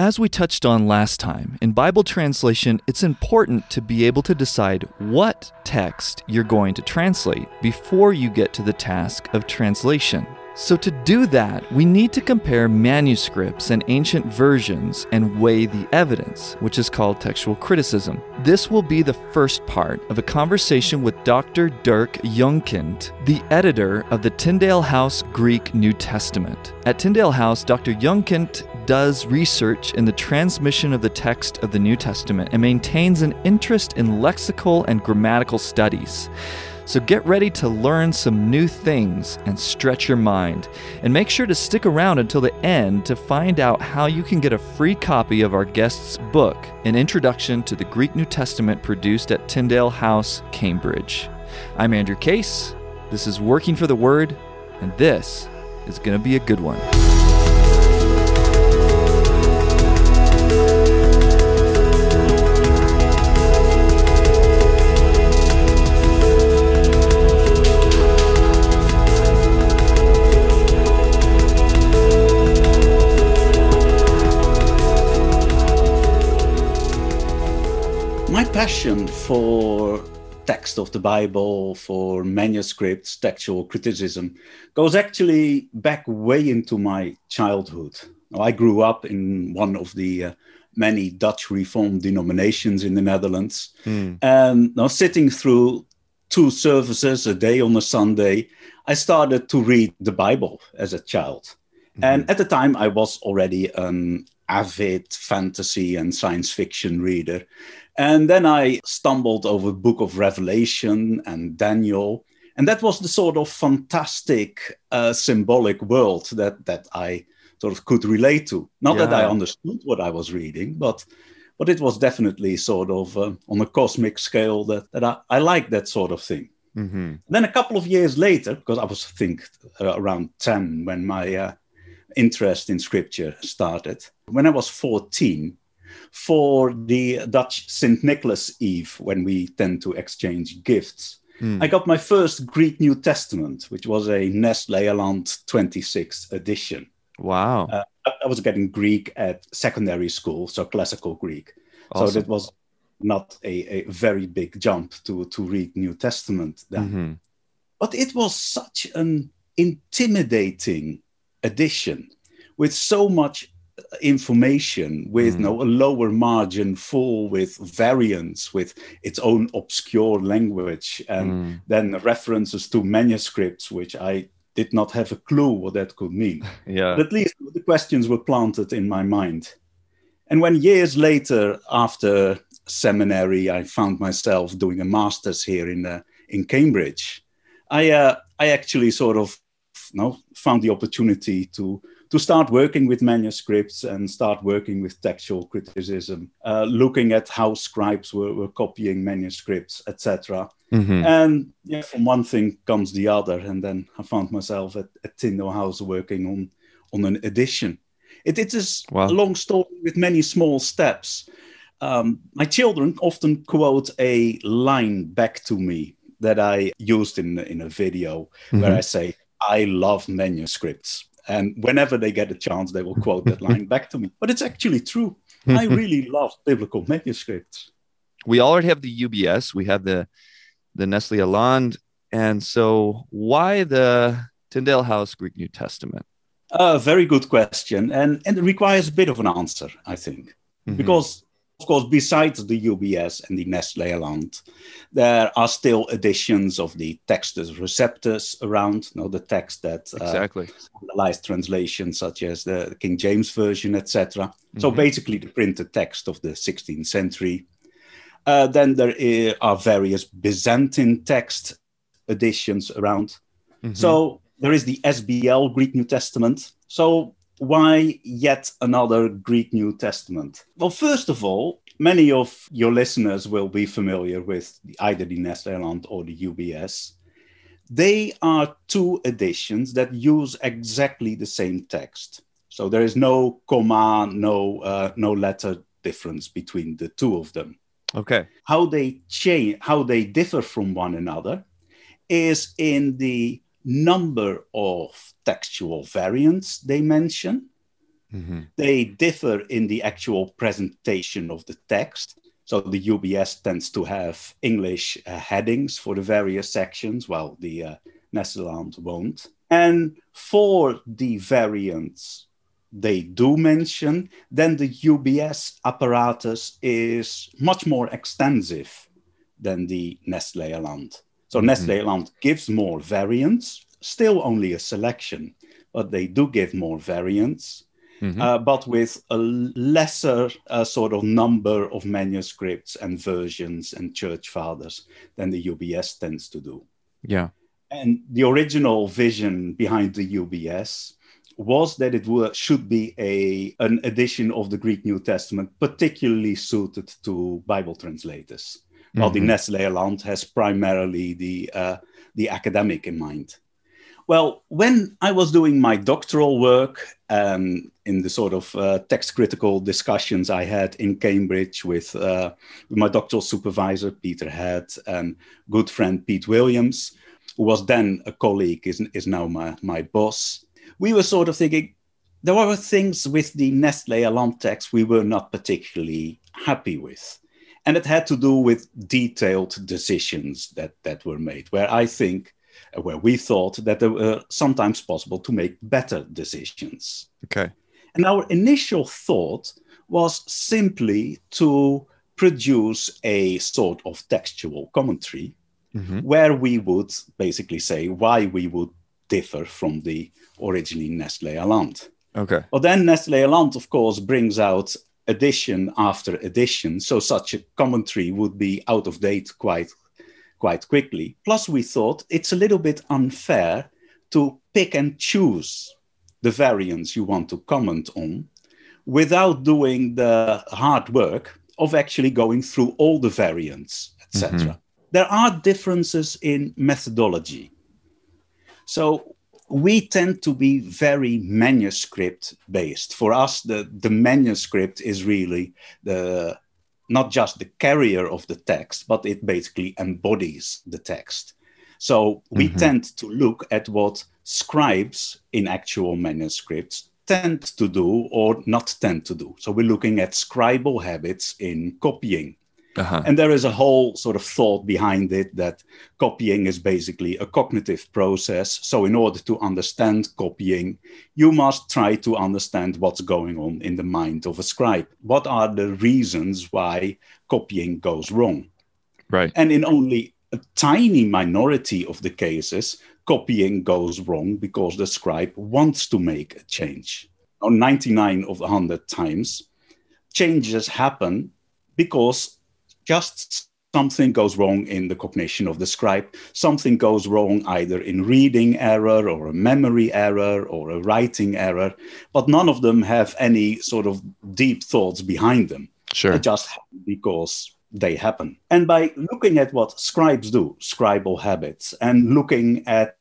As we touched on last time, in Bible translation, it's important to be able to decide what text you're going to translate before you get to the task of translation. So, to do that, we need to compare manuscripts and ancient versions and weigh the evidence, which is called textual criticism. This will be the first part of a conversation with Dr. Dirk Jongkind, the editor of the Tyndale House Greek New Testament. At Tyndale House, Dr. Jongkind does research in the transmission of the text of the New Testament and maintains an interest in lexical and grammatical studies. So get ready to learn some new things and stretch your mind. And make sure to stick around until the end to find out how you can get a free copy of our guest's book, An Introduction to the Greek New Testament, produced at Tyndale House, Cambridge. I'm Andrew Case. This is Working for the Word, and this is going to be a good one. Passion for text of the Bible, for manuscripts, textual criticism, goes actually back way into my childhood. I grew up in one of the uh, many Dutch Reformed denominations in the Netherlands, mm. and now sitting through two services a day on a Sunday, I started to read the Bible as a child. Mm-hmm. And at the time, I was already an avid fantasy and science fiction reader. And then I stumbled over book of Revelation and Daniel. And that was the sort of fantastic uh, symbolic world that, that I sort of could relate to. Not yeah. that I understood what I was reading, but but it was definitely sort of uh, on a cosmic scale that, that I, I like that sort of thing. Mm-hmm. Then a couple of years later, because I was I think uh, around 10 when my uh, interest in scripture started, when I was 14, for the Dutch St. Nicholas Eve, when we tend to exchange gifts. Mm. I got my first Greek New Testament, which was a Nestle-Aland 26th edition. Wow. Uh, I was getting Greek at secondary school, so classical Greek. Awesome. So that was not a, a, very big jump to, to read New Testament then. Mm-hmm. But it was such an intimidating edition with so much information with mm. no a lower margin full with variants with its own obscure language and mm. then references to manuscripts which i did not have a clue what that could mean yeah but at least the questions were planted in my mind and when years later after seminary i found myself doing a master's here in uh, in cambridge i uh, i actually sort of you know, found the opportunity to to start working with manuscripts and start working with textual criticism, uh, looking at how scribes were, were copying manuscripts, etc. Mm-hmm. And yeah, from one thing comes the other, and then I found myself at, at House working on on an edition. It, it is wow. a long story with many small steps. Um, my children often quote a line back to me that I used in in a video mm-hmm. where I say, "I love manuscripts." And whenever they get a chance, they will quote that line back to me. But it's actually true. I really love biblical manuscripts. We already have the UBS, we have the the Nestle Aland. And so why the Tyndale House Greek New Testament? A uh, very good question. And, and it requires a bit of an answer, I think. Mm-hmm. Because of course, besides the UBS and the Nestle-Aland, there are still editions of the Textus Receptus around, you know, the text that uh, exactly analyzed translations such as the King James Version, etc. Mm-hmm. So basically, the printed text of the 16th century. Uh, then there are various Byzantine text editions around. Mm-hmm. So there is the SBL Greek New Testament. So why yet another Greek New Testament? Well, first of all, many of your listeners will be familiar with either the Nestle-Aland or the UBS. They are two editions that use exactly the same text. So there is no comma, no uh, no letter difference between the two of them. Okay. How they change, how they differ from one another, is in the number of textual variants they mention Mm-hmm. They differ in the actual presentation of the text. So the UBS tends to have English uh, headings for the various sections, while the uh, Nestle-Aland won't. And for the variants they do mention, then the UBS apparatus is much more extensive than the Nestle-Aland. So mm-hmm. Nestle-Aland gives more variants, still only a selection, but they do give more variants. Mm-hmm. Uh, but with a lesser uh, sort of number of manuscripts and versions and church fathers than the UBS tends to do. Yeah. And the original vision behind the UBS was that it were, should be a, an edition of the Greek New Testament, particularly suited to Bible translators. Mm-hmm. While the Nestle-Aland has primarily the, uh, the academic in mind. Well, when I was doing my doctoral work um, in the sort of uh, text critical discussions I had in Cambridge with, uh, with my doctoral supervisor, Peter Head, and good friend Pete Williams, who was then a colleague, is, is now my, my boss, we were sort of thinking there were things with the Nestle Aland text we were not particularly happy with. And it had to do with detailed decisions that, that were made, where I think, uh, where we thought that they were sometimes possible to make better decisions. Okay. And our initial thought was simply to produce a sort of textual commentary mm-hmm. where we would basically say why we would differ from the originally Nestle Aland. Okay. Well, then Nestle Aland, of course, brings out edition after edition, so such a commentary would be out of date quite quite quickly. Plus, we thought it's a little bit unfair to pick and choose the variants you want to comment on without doing the hard work of actually going through all the variants, etc. Mm-hmm. There are differences in methodology. So we tend to be very manuscript based. For us, the, the manuscript is really the not just the carrier of the text, but it basically embodies the text. So we mm-hmm. tend to look at what scribes in actual manuscripts tend to do or not tend to do. So we're looking at scribal habits in copying. Uh-huh. And there is a whole sort of thought behind it that copying is basically a cognitive process. So, in order to understand copying, you must try to understand what's going on in the mind of a scribe. What are the reasons why copying goes wrong? Right. And in only a tiny minority of the cases, copying goes wrong because the scribe wants to make a change. On 99 of 100 times, changes happen because just something goes wrong in the cognition of the scribe, something goes wrong either in reading error or a memory error or a writing error, but none of them have any sort of deep thoughts behind them. Sure. They just because they happen. And by looking at what scribes do, scribal habits, and looking at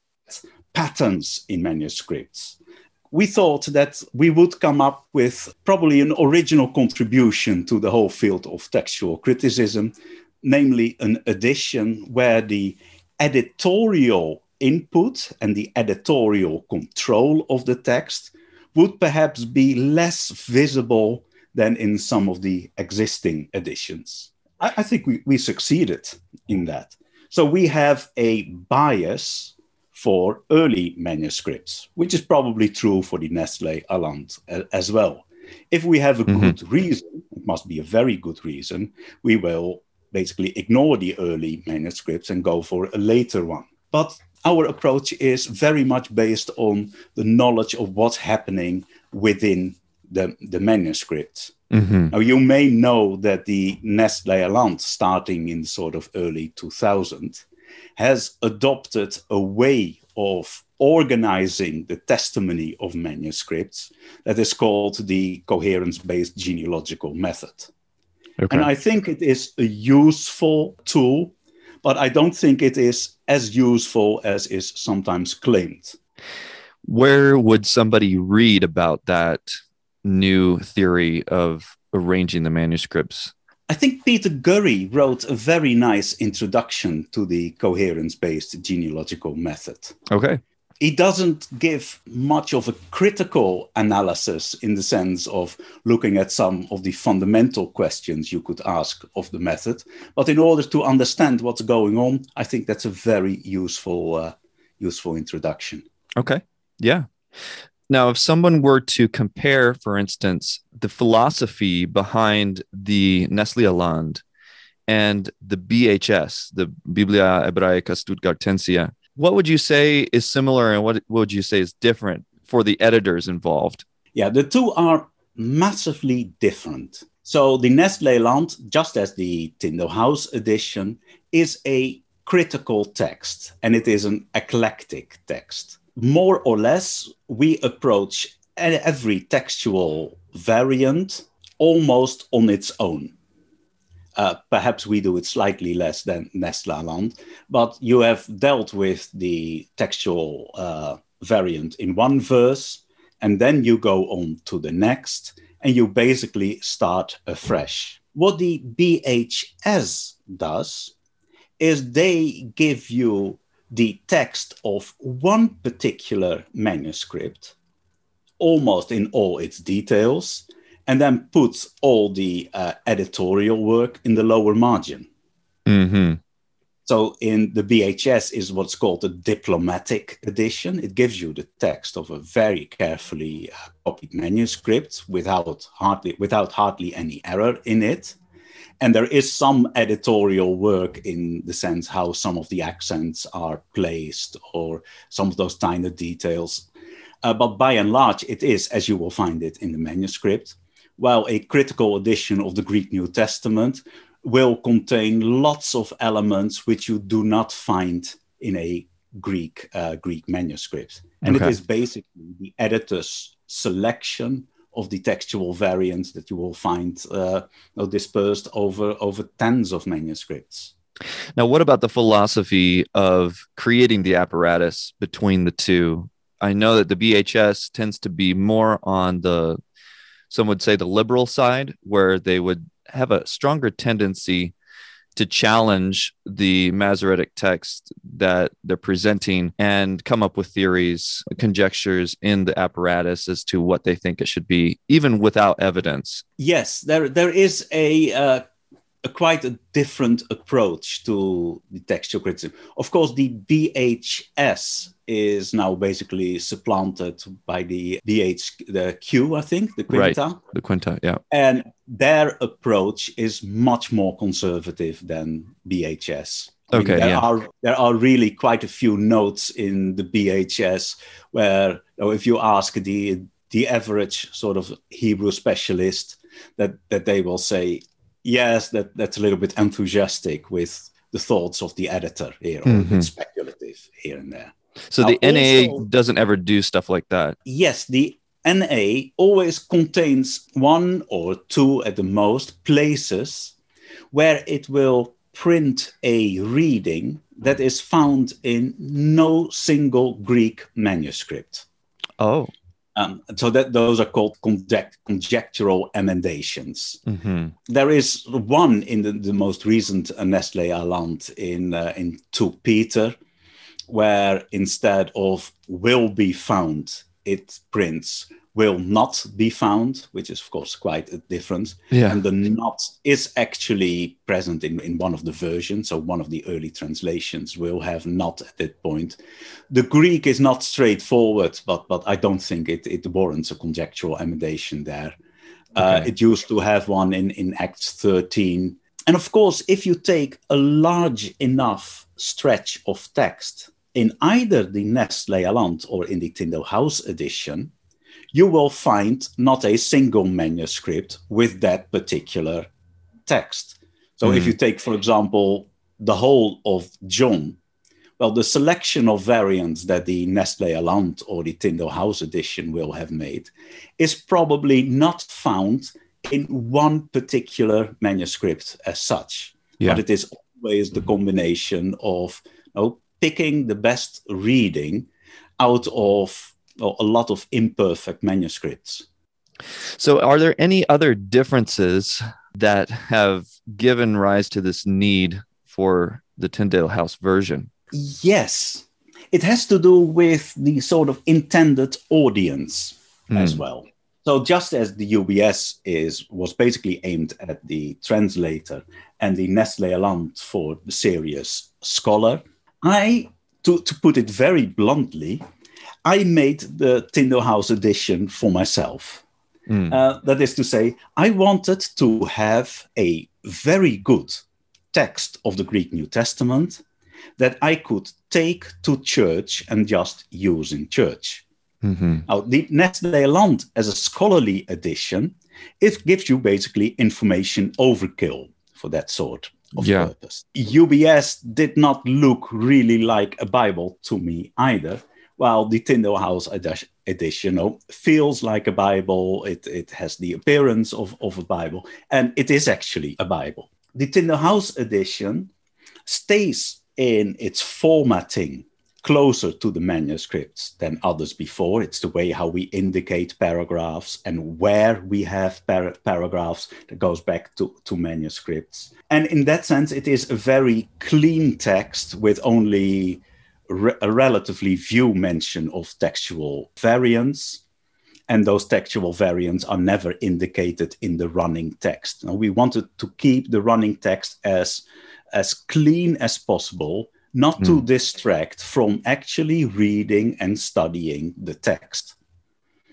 patterns in manuscripts, we thought that we would come up with probably an original contribution to the whole field of textual criticism, namely an edition where the editorial input and the editorial control of the text would perhaps be less visible than in some of the existing editions. I, I think we, we succeeded in that. So we have a bias for early manuscripts, which is probably true for the Nestle Aland as well. If we have a mm-hmm. good reason, it must be a very good reason, we will basically ignore the early manuscripts and go for a later one. But our approach is very much based on the knowledge of what's happening within the, the manuscript. Mm-hmm. Now, you may know that the Nestle Aland, starting in sort of early 2000, has adopted a way of organizing the testimony of manuscripts that is called the coherence based genealogical method. Okay. And I think it is a useful tool, but I don't think it is as useful as is sometimes claimed. Where would somebody read about that new theory of arranging the manuscripts? I think Peter Gurry wrote a very nice introduction to the coherence based genealogical method. Okay. he doesn't give much of a critical analysis in the sense of looking at some of the fundamental questions you could ask of the method. But in order to understand what's going on, I think that's a very useful, uh, useful introduction. Okay. Yeah. Now, if someone were to compare, for instance, the philosophy behind the Nestle Aland and the BHS, the Biblia Hebraica Stuttgartensia, what would you say is similar and what would you say is different for the editors involved? Yeah, the two are massively different. So the Nestle Aland, just as the Tyndale House edition, is a critical text and it is an eclectic text. More or less, we approach every textual variant almost on its own. Uh, perhaps we do it slightly less than Nestle Aland, but you have dealt with the textual uh, variant in one verse, and then you go on to the next, and you basically start afresh. What the BHS does is they give you the text of one particular manuscript, almost in all its details, and then puts all the uh, editorial work in the lower margin. Mm-hmm. So in the BHS is what's called a diplomatic edition. It gives you the text of a very carefully uh, copied manuscript without hardly without hardly any error in it. And there is some editorial work in the sense how some of the accents are placed or some of those tiny details. Uh, but by and large, it is as you will find it in the manuscript while a critical edition of the Greek New Testament will contain lots of elements which you do not find in a Greek uh, Greek manuscript, and okay. it is basically the editor's selection of the textual variants that you will find uh, dispersed over over tens of manuscripts. Now, what about the philosophy of creating the apparatus between the two? I know that the BHS tends to be more on the some would say the liberal side, where they would have a stronger tendency to challenge the Masoretic text that they're presenting and come up with theories, conjectures in the apparatus as to what they think it should be, even without evidence. Yes, there there is a uh, a quite a different approach to the textual criticism. Of course, the BHS is now basically supplanted by the BH, the Q, I think, the Quinta. Right, the Quinta, yeah. And their approach is much more conservative than BHS. I okay, mean, there yeah. are there are really quite a few notes in the BHS where if you ask the the average sort of Hebrew specialist, that that they will say yes, that, that's a little bit enthusiastic with the thoughts of the editor here, mm-hmm. speculative here and there. So now, the NA also, doesn't ever do stuff like that. Yes, the NA always contains one or two at the most places where it will print a reading that is found in no single Greek manuscript. Oh. Um, so that those are called conject- conjectural emendations. Mm-hmm. There is one in the, the most recent Nestle Aland in uh, in 2 Peter, where instead of will be found, it prints will not be found, which is of course quite a difference. Yeah. And the not is actually present in, in one of the versions. So one of the early translations will have not at that point. The Greek is not straightforward, but but I don't think it, it warrants a conjectural emendation there. Uh, okay. Uh, it used to have one in, in Acts 13. And of course, if you take a large enough stretch of text in either the Nestle Aland or in the Tyndale House edition, you will find not a single manuscript with that particular text. So mm if you take, for example, the whole of John, well, the selection of variants that the Nestle Aland or the Tyndale House edition will have made is probably not found in one particular manuscript as such. Yeah. But it is always the combination of you know, picking the best reading out of a lot of imperfect manuscripts. So, are there any other differences that have given rise to this need for the Tyndale House version? Yes. it has to do with the sort of intended audience Mm. as well. So just as the UBS is was basically aimed at the translator and the Nestle Aland for the serious scholar, I to, to put it very bluntly, I made the Tyndale House edition for myself. Mm. Uh, that is to say, I wanted to have a very good text of the Greek New Testament that I could take to church and just use in church. Mhm. Now, the Nestle Aland as a scholarly edition, it gives you basically information overkill for that sort of Yeah. purpose. UBS did not look really like a Bible to me either, while the Tyndale House edi- edition oh, feels like a Bible. It, it has the appearance of, of a Bible, and it is actually a Bible. The Tyndale House edition stays in its formatting closer to the manuscripts than others before. It's the way how we indicate paragraphs and where we have par- paragraphs that goes back to, to manuscripts. And in that sense, it is a very clean text with only re- a relatively few mention of textual variants. And those textual variants are never indicated in the running text. Now, we wanted to keep the running text as, as clean as possible not to distract from actually reading and studying the text.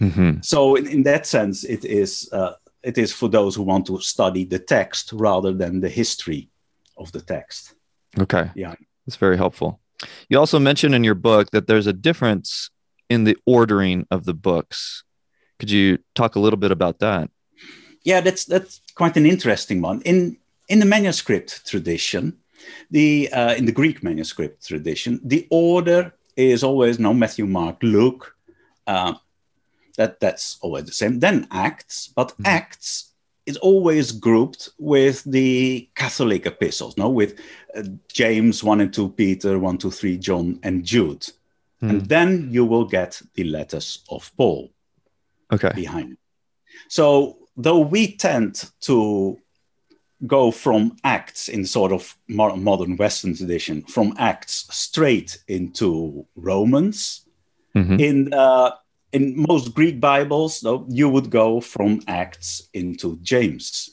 Mhm. So, in, in that sense, it is uh, it is for those who want to study the text rather than the history of the text. Okay. Yeah. That's very helpful. You also mentioned in your book that there's a difference in the ordering of the books. Could you talk a little bit about that? Yeah, that's that's quite an interesting one. In in the manuscript tradition, the uh, in the Greek manuscript tradition, the order is always no Matthew, Mark, Luke. Uh, that that's always the same. Then Acts, but Mhm. Acts is always grouped with the Catholic epistles, no, with James one and two, Peter one, two, three, John and Jude, and Hmm. then you will get the letters of Paul Okay. behind. So though we tend to go from Acts in sort of modern Western tradition, from Acts straight into Romans, Mhm. in uh, in most Greek Bibles, though, you would go from Acts into James,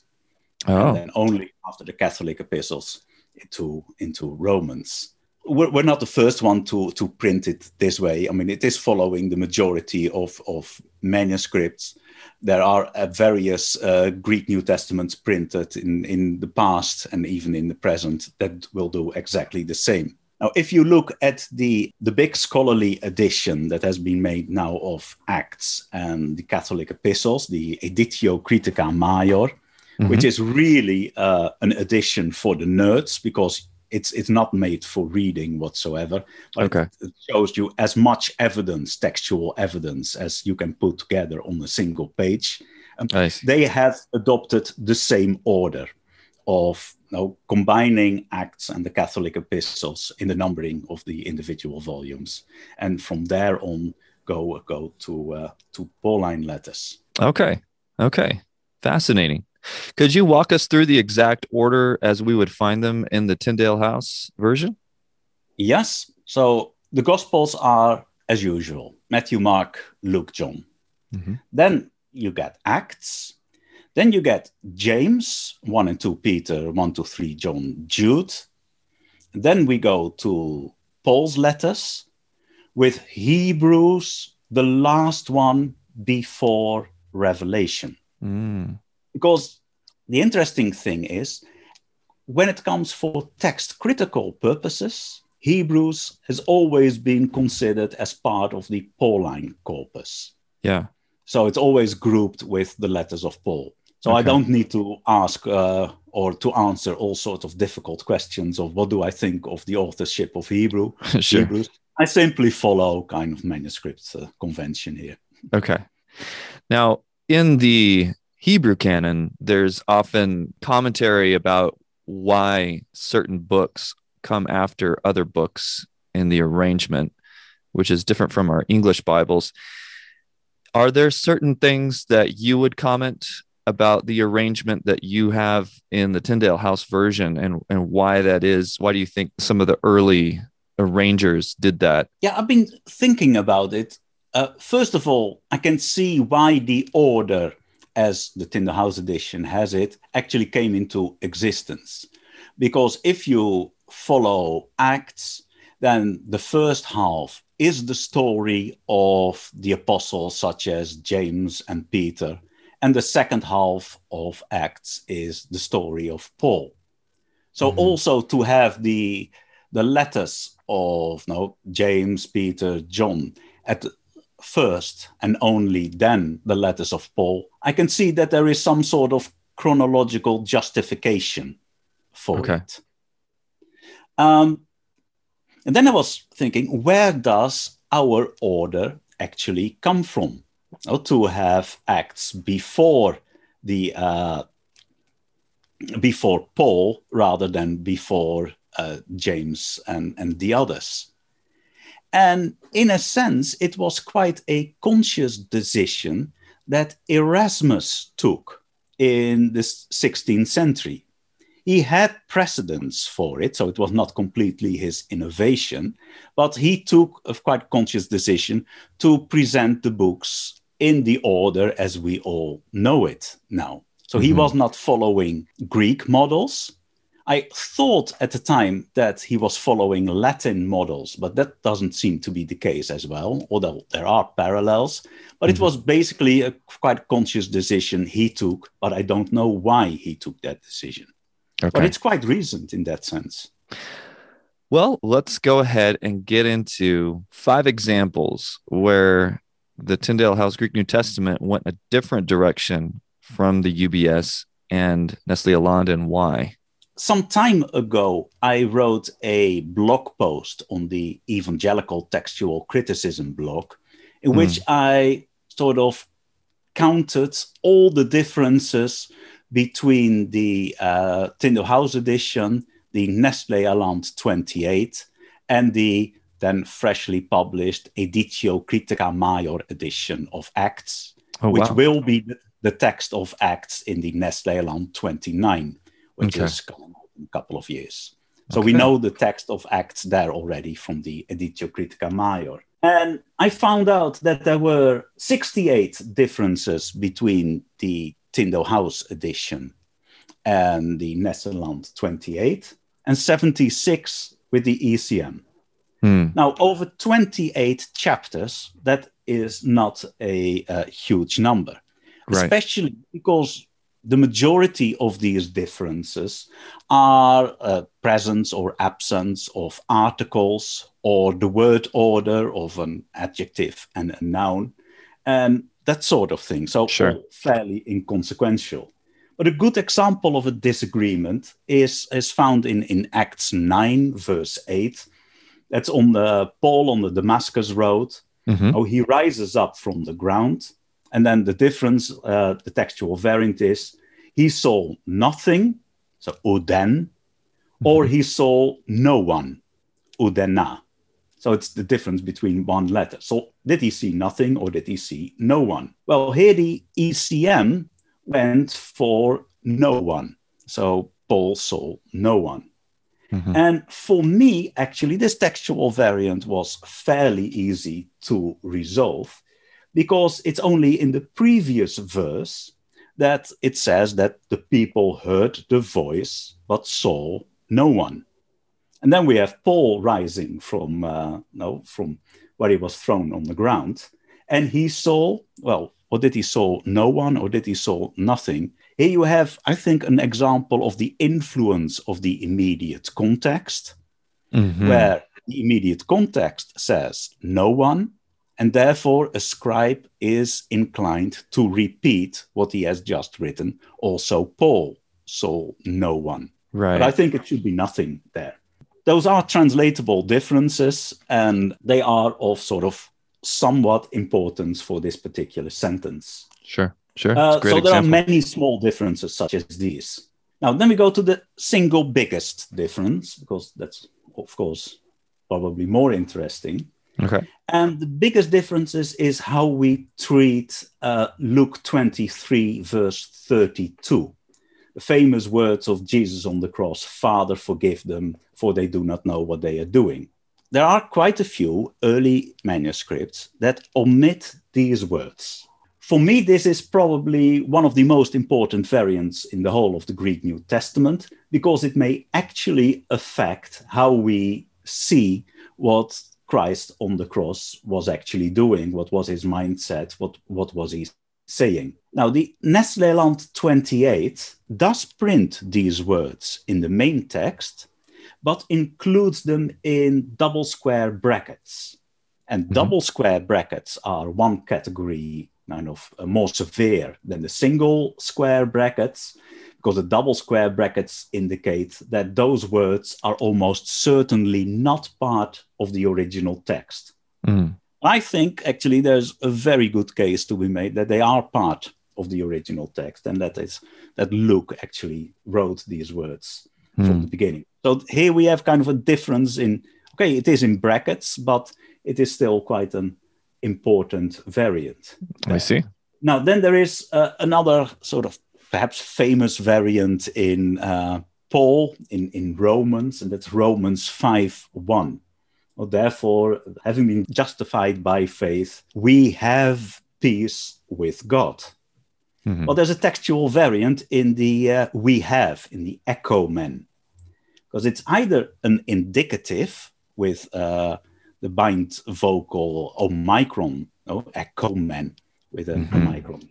and Oh, then only after the Catholic epistles into into Romans. We're, we're not the first one to to print it this way. I mean, it is following the majority of of manuscripts. There are uh, various uh, Greek New Testaments printed in in the past and even in the present that will do exactly the same. Now, if you look at the, the big scholarly edition that has been made now of Acts and the Catholic epistles, the Editio Critica Major, which is really uh, an addition for the nerds because it's it's not made for reading whatsoever. But Okay. it shows you as much evidence, textual evidence, as you can put together on a single page. See. They have adopted the same order of you know, combining Acts and the Catholic epistles in the numbering of the individual volumes, and from there on go go to uh, to Pauline letters. Okay. Okay. Fascinating. Could you walk us through the exact order as we would find them in the Tyndale House version? Yes. So the Gospels are, as usual, Matthew, Mark, Luke, John. Mhm. Then you get Acts. Then you get James, 1 and 2 Peter, 1 to 3 John, Jude. Then we go to Paul's letters with Hebrews, the last one before Revelation. Mm. Because the interesting thing is, when it comes for text critical purposes, Hebrews has always been considered as part of the Pauline corpus. Yeah. So it's always grouped with the letters of Paul. So I don't need to ask uh, or to answer all sorts of difficult questions of what do I think of the authorship of Hebrew, sure. Hebrews. I simply follow kind of manuscript uh, convention here. Okay. Now, in the Hebrew canon, there's often commentary about why certain books come after other books in the arrangement, which is different from our English Bibles. Are there certain things that you would comment about the arrangement that you have in the Tyndale House version and, and why that is? Why do you think some of the early arrangers did that? Yeah, I've been thinking about it. Uh, first of all, I can see why the order, as the Tyndale House edition has it, actually came into existence. Because if you follow Acts, then the first half is the story of the apostles, such as James and Peter. And the second half of Acts is the story of Paul. So mm-hmm. also to have the the letters of you know, James, Peter, John at first and only then the letters of Paul, I can see that there is some sort of chronological justification for okay. it. Um, and then I was thinking, where does our order actually come from? Oh, to have acts before the uh, before Paul rather than before uh, James and, and the others. And in a sense, it was quite a conscious decision that Erasmus took in the 16th century. He had precedents for it, so it was not completely his innovation, but he took a quite conscious decision to present the books in the order as we all know it now. So mm-hmm. he was not following Greek models. I thought at the time that he was following Latin models, but that doesn't seem to be the case as well, although there are parallels. But mm-hmm. it was basically a quite conscious decision he took, but I don't know why he took that decision. Okay. But it's quite recent in that sense. Well, let's go ahead and get into five examples where the Tyndale House Greek New Testament went a different direction from the UBS and Nestle Aland and why? Some time ago, I wrote a blog post on the Evangelical Textual Criticism blog, in mm. which I sort of counted all the differences between the uh, House edition, the Nestle Aland 28, and the then freshly published Editio Critica Major edition of Acts, oh, which wow. will be the text of Acts in the Nestle Aland 29, which okay. is coming in a couple of years. So okay. we know the text of Acts there already from the Editio Critica Major. And I found out that there were 68 differences between the Tyndale House edition and the Nestle 28, and 76 with the ECM. Hmm. Now, over 28 chapters, that is not a, a huge number right. especially because the majority of these differences are uh, presence or absence of articles or the word order of an adjective and a noun and that sort of thing. So sure. fairly inconsequential. But a good example of a disagreement is, is found in, in Acts 9, verse 8. That's on the Paul on the Damascus road. Mm-hmm. Oh, he rises up from the ground and then the difference, uh, the textual variant is he saw nothing, so uden, or he saw no one, udena. So it's the difference between one letter. So did he see nothing or did he see no one? Well, here the ECM went for no one. So Paul saw no one. Mm-hmm. And for me, actually, this textual variant was fairly easy to resolve because it's only in the previous verse that it says that the people heard the voice but saw no one. And then we have Paul rising from uh, no from where he was thrown on the ground, and he saw well, or did he saw no one, or did he saw nothing? Here you have, I think, an example of the influence of the immediate context, mm-hmm. where the immediate context says no one, and therefore a scribe is inclined to repeat what he has just written. Also, Paul saw no one. Right. But I think it should be nothing there. Those are translatable differences, and they are of sort of somewhat importance for this particular sentence. Sure, sure. Uh, so there example. are many small differences such as these. Now, then we go to the single biggest difference, because that's, of course, probably more interesting. Okay. And the biggest differences is how we treat uh, Luke 23, verse 32. The famous words of Jesus on the cross Father, forgive them, for they do not know what they are doing. there are quite a few early manuscripts that omit these words. For me, this is probably one of the most important variants in the whole of the Greek New Testament because it may actually affect how we see what Christ on the cross was actually doing, what was his mindset, what, what was he saying. Now, the Nestle-Aland 28 does print these words in the main text, but includes them in double square brackets. And mm-hmm. double square brackets are one category kind of uh, more severe than the single square brackets because the double square brackets indicate that those words are almost certainly not part of the original text. Mm. I think actually there's a very good case to be made that they are part of the original text and that is that Luke actually wrote these words mm. from the beginning. So here we have kind of a difference in okay, it is in brackets, but it is still quite an important variant. I see. Now, then there is uh, another sort of perhaps famous variant in uh, Paul in, in Romans, and that's Romans 5 1. Well, therefore, having been justified by faith, we have peace with God. Mm-hmm. Well, there's a textual variant in the uh, we have, in the echomen, because it's either an indicative with uh, the bind vocal omicron, no, echomen with an mm-hmm. omicron,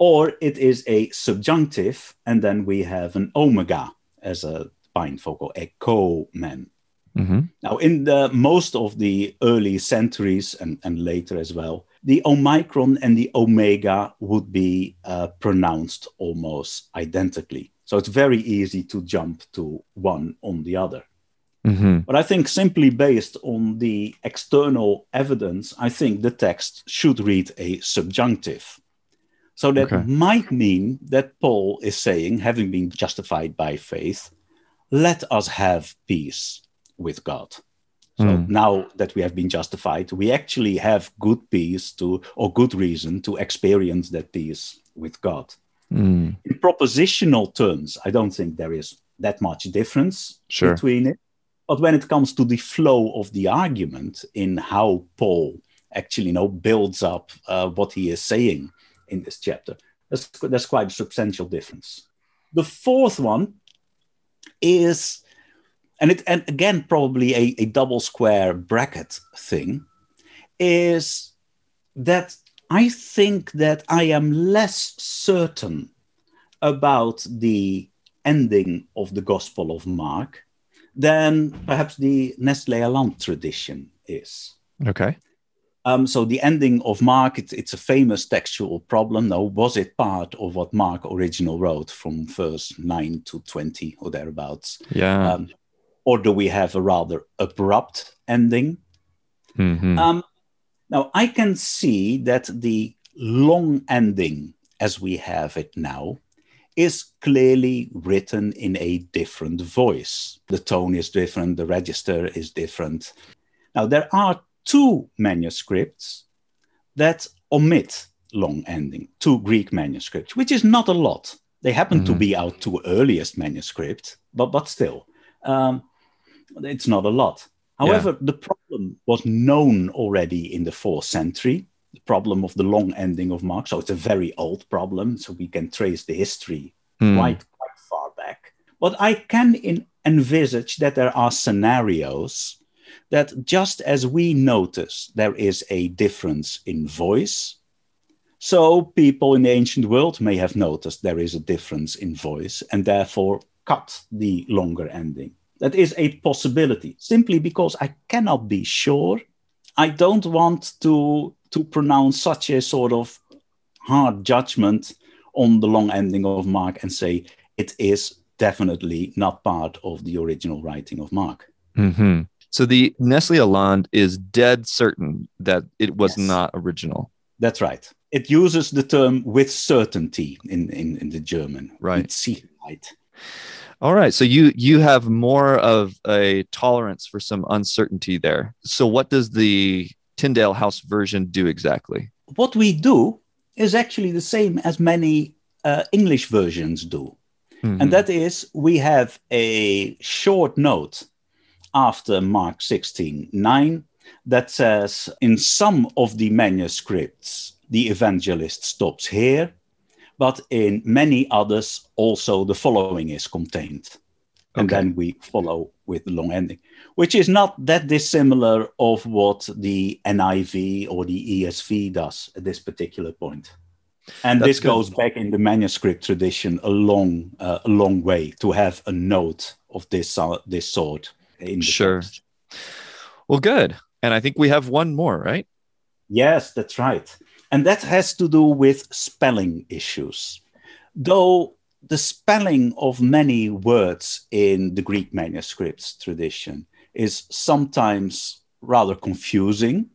or it is a subjunctive, and then we have an omega as a bind vocal, echomen. Mm-hmm. Now, in the most of the early centuries and, and later as well, the omicron and the omega would be uh, pronounced almost identically. So it's very easy to jump to one on the other. Mm-hmm. But I think simply based on the external evidence, I think the text should read a subjunctive. So that okay. might mean that Paul is saying, having been justified by faith, let us have peace with God. So mm. now that we have been justified, we actually have good peace to, or good reason to experience that peace with God. Mm. In propositional terms, I don't think there is that much difference sure. between it. But when it comes to the flow of the argument in how Paul actually you know, builds up uh, what he is saying in this chapter, That's, there's quite a substantial difference. The fourth one is, and it and again probably a, a double square bracket thing, is that I think that I am less certain about the ending of the Gospel of Mark than perhaps the Nestle-Aland tradition is. Okay. Um, so the ending of Mark, it, it's a famous textual problem. Now, was it part of what Mark original wrote from verse 9 to 20 or thereabouts? Yeah. Um, or do we have a rather abrupt ending? Mm-hmm. Um, now, I can see that the long ending as we have it now is clearly written in a different voice. The tone is different, the register is different. Now, there are two manuscripts that omit long ending, two Greek manuscripts, which is not a lot. They happen mm-hmm. to be our two earliest manuscripts, but, but still, um, it's not a lot. However, yeah. the problem was known already in the fourth century the problem of the long ending of Mark. So it's a very old problem. So we can trace the history mm. quite quite far back. But I can in, envisage that there are scenarios that just as we notice there is a difference in voice, so people in the ancient world may have noticed there is a difference in voice and therefore cut the longer ending. That is a possibility simply because I cannot be sure. I don't want to to pronounce such a sort of hard judgment on the long ending of Mark and say it is definitely not part of the original writing of Mark. Mm-hmm. So the Nestle-Aland is dead certain that it was yes. not original. That's right. It uses the term with certainty in, in, in the German. Right. Right. All right. So you you have more of a tolerance for some uncertainty there. So what does the Tyndale House version do exactly? What we do is actually the same as many uh, English versions do. Mm-hmm. And that is, we have a short note after Mark 16 9 that says in some of the manuscripts, the evangelist stops here, but in many others, also the following is contained. And then we follow with the long ending, which is not that dissimilar of what the NIV or the ESV does at this particular point. And That's this good. goes back in the manuscript tradition a long, uh, a long way to have a note of this uh, this sort Sure. text. Well, good. And I think we have one more, right? Yes, that's right. And that has to do with spelling issues. Though the spelling of many words in the Greek manuscripts tradition is sometimes rather confusing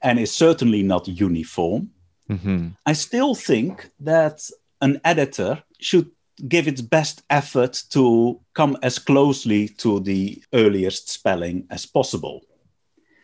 and is certainly not uniform, Mm-hmm. I still think that an editor should give its best effort to come as closely to the earliest spelling as possible.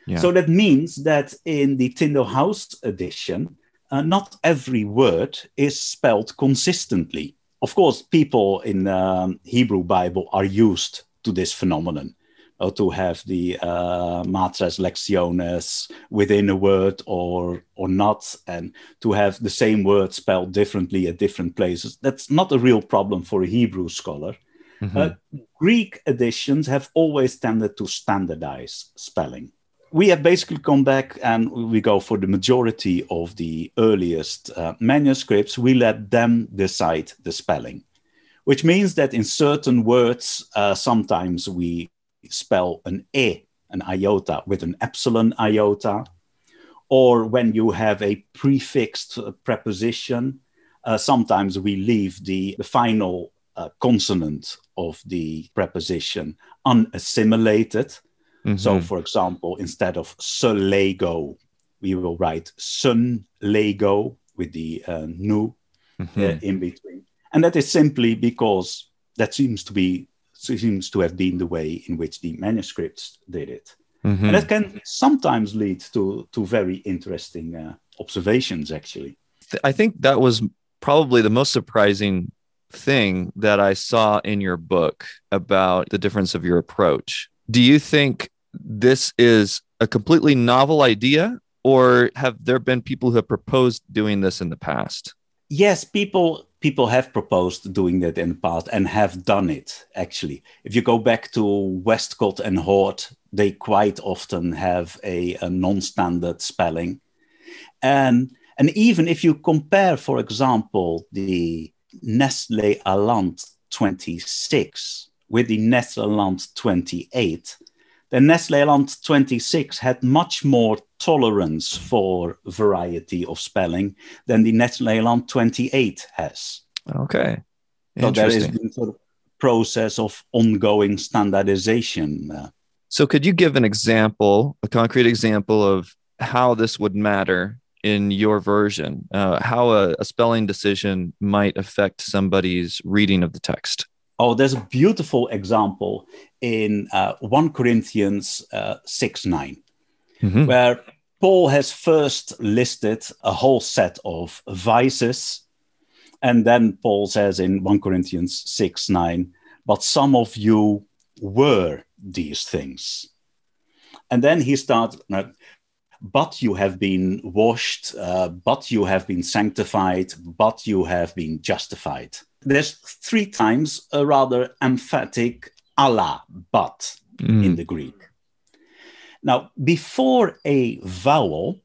Yeah. So that means that in the Tyndale House edition, uh, not every word is spelled consistently. Of course, people in um, Hebrew Bible are used to this phenomenon, or to have the uh, matres lectionis within a word or or not, and to have the same word spelled differently at different places. That's not a real problem for a Hebrew scholar. Mhm. Uh, Greek editions have always tended to standardize spelling. We have basically come back and we go for the majority of the earliest uh, manuscripts. We let them decide the spelling, which means that in certain words, uh, sometimes we spell an e, an iota, with an epsilon iota, or when you have a prefixed uh, preposition, uh, sometimes we leave the, the final uh, consonant of the preposition unassimilated. So, Mhm. for example, instead of Lego, we will write sun Lego with the uh, nu uh, in between, and that is simply because that seems to be seems to have been the way in which the manuscripts did it, Mhm. and that can sometimes lead to to very interesting uh, observations. Actually, I think that was probably the most surprising thing that I saw in your book about the difference of your approach. Do you think this is a completely novel idea, or have there been people who have proposed doing this in the past? yes, people people have proposed doing that in the past and have done it actually. If you go back to Westcott and Hort, they quite often have a, a non-standard spelling, and and even if you compare, for example, the Nestle Aland 26 with the Nestle Aland 28, the Nestle Aland 26 had much more tolerance for variety of spelling than the Nestle Aland 28 has. Okay. So there is a sort of process of ongoing standardization. uh, So, could you give an example, a concrete example of how this would matter in your version? Uh, how a, a spelling decision might affect somebody's reading of the text? Oh, there's a beautiful example in uh, 1 Corinthians uh, 6 9. Mhm. where Paul has first listed a whole set of vices. And then Paul says in 1 Corinthians 6 9, but some of you were these things. And then he starts, uh, but you have been washed, uh, but you have been sanctified, but you have been justified. There's three times a rather emphatic alla, but Mm. in the Greek. Now, before a vowel,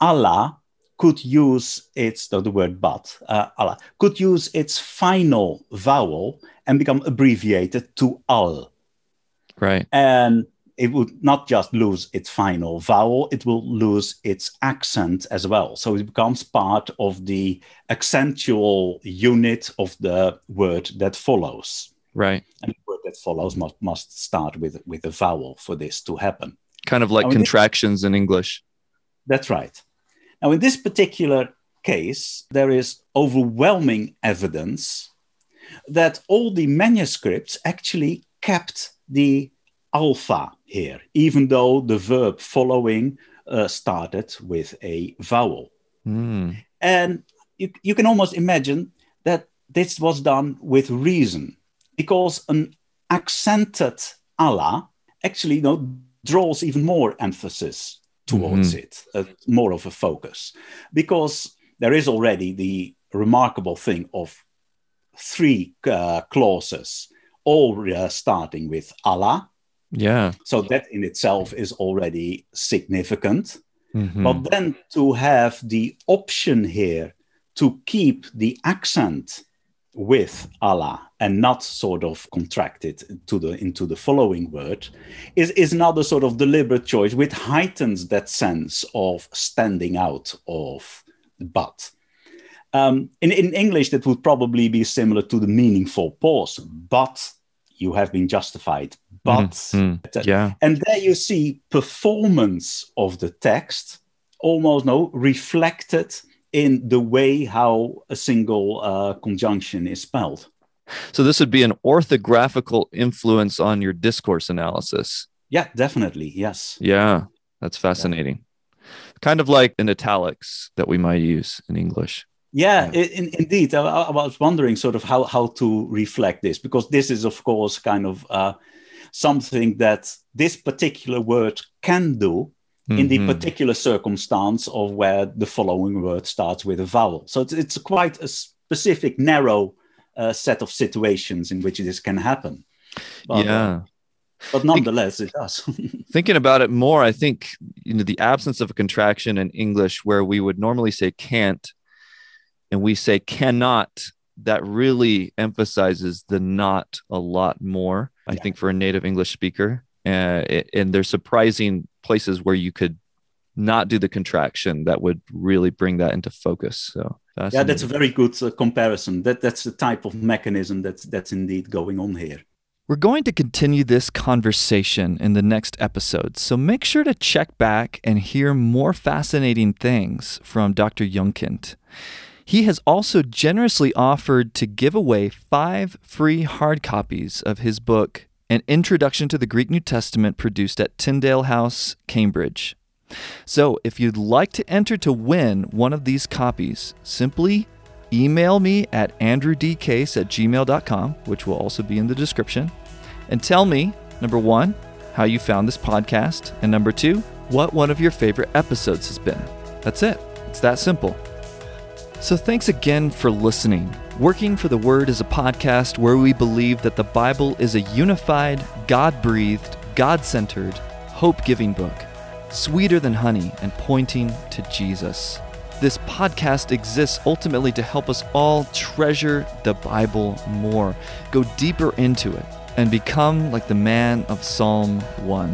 alla could use its, the word but, uh, alla could use its final vowel and become abbreviated to al. Right. And it would not just lose its final vowel, it will lose its accent as well. So it becomes part of the accentual unit of the word that follows Right. and the word that follows must, must start with, with a vowel for this to happen. Kind of like I mean, this- contractions in English. That's right. Now, in this particular case, there is overwhelming evidence that all the manuscripts actually kept the alpha here, even though the verb following uh, started with a vowel. Mm. And you, you can almost imagine that this was done with reason because an accented alla actually you know, draws even more emphasis towards mm-hmm. it, uh, more of a focus, because there is already the remarkable thing of three uh, clauses, all uh, starting with alla. Yeah. So that in itself is already significant. Mm-hmm. But then to have the option here to keep the accent with alla and not sort of contract it to the into the following word is, is another sort of deliberate choice which heightens that sense of standing out of but. Um, in, in English, that would probably be similar to the meaningful pause, but you have been justified. But, mm-hmm. yeah. And there you see performance of the text almost no reflected in the way how a single uh, conjunction is spelled. So this would be an orthographical influence on your discourse analysis. Yeah, definitely. Yes. Yeah, that's fascinating. Yeah. Kind of like in italics that we might use in English. Yeah, yeah. In, indeed. I, I, was wondering sort of how, how to reflect this because this is, of course, kind of uh, something that this particular word can do mm-hmm. in the mm-hmm. particular circumstance of where the following word starts with a vowel. So it's, it's quite a specific, narrow uh, set of situations in which this can happen. But, yeah. Uh, but nonetheless, it does. thinking about it more, I think you know the absence of a contraction in English, where we would normally say can't and we say cannot, that really emphasizes the not a lot more, I think, for a native English speaker. Uh, and there's surprising places where you could not do the contraction that would really bring that into focus. So yeah, that's a very good uh, comparison. That that's the type of mechanism that's that's indeed going on here. We're going to continue this conversation in the next episode, so make sure to check back and hear more fascinating things from Dr. Jongkind. He has also generously offered to give away five free hard copies of his book, An Introduction to the Greek New Testament, produced at Tyndale House, Cambridge. So, if you'd like to enter to win one of these copies, simply email me at andrewdcase at gmail.com, which will also be in the description, and tell me, number one, how you found this podcast, and number two, what one of your favorite episodes has been. That's it. It's that simple. So, thanks again for listening. Working for the Word is a podcast where we believe that the Bible is a unified, God breathed, God centered, hope giving book, sweeter than honey and pointing to Jesus. This podcast exists ultimately to help us all treasure the Bible more, go deeper into it, and become like the man of Psalm 1.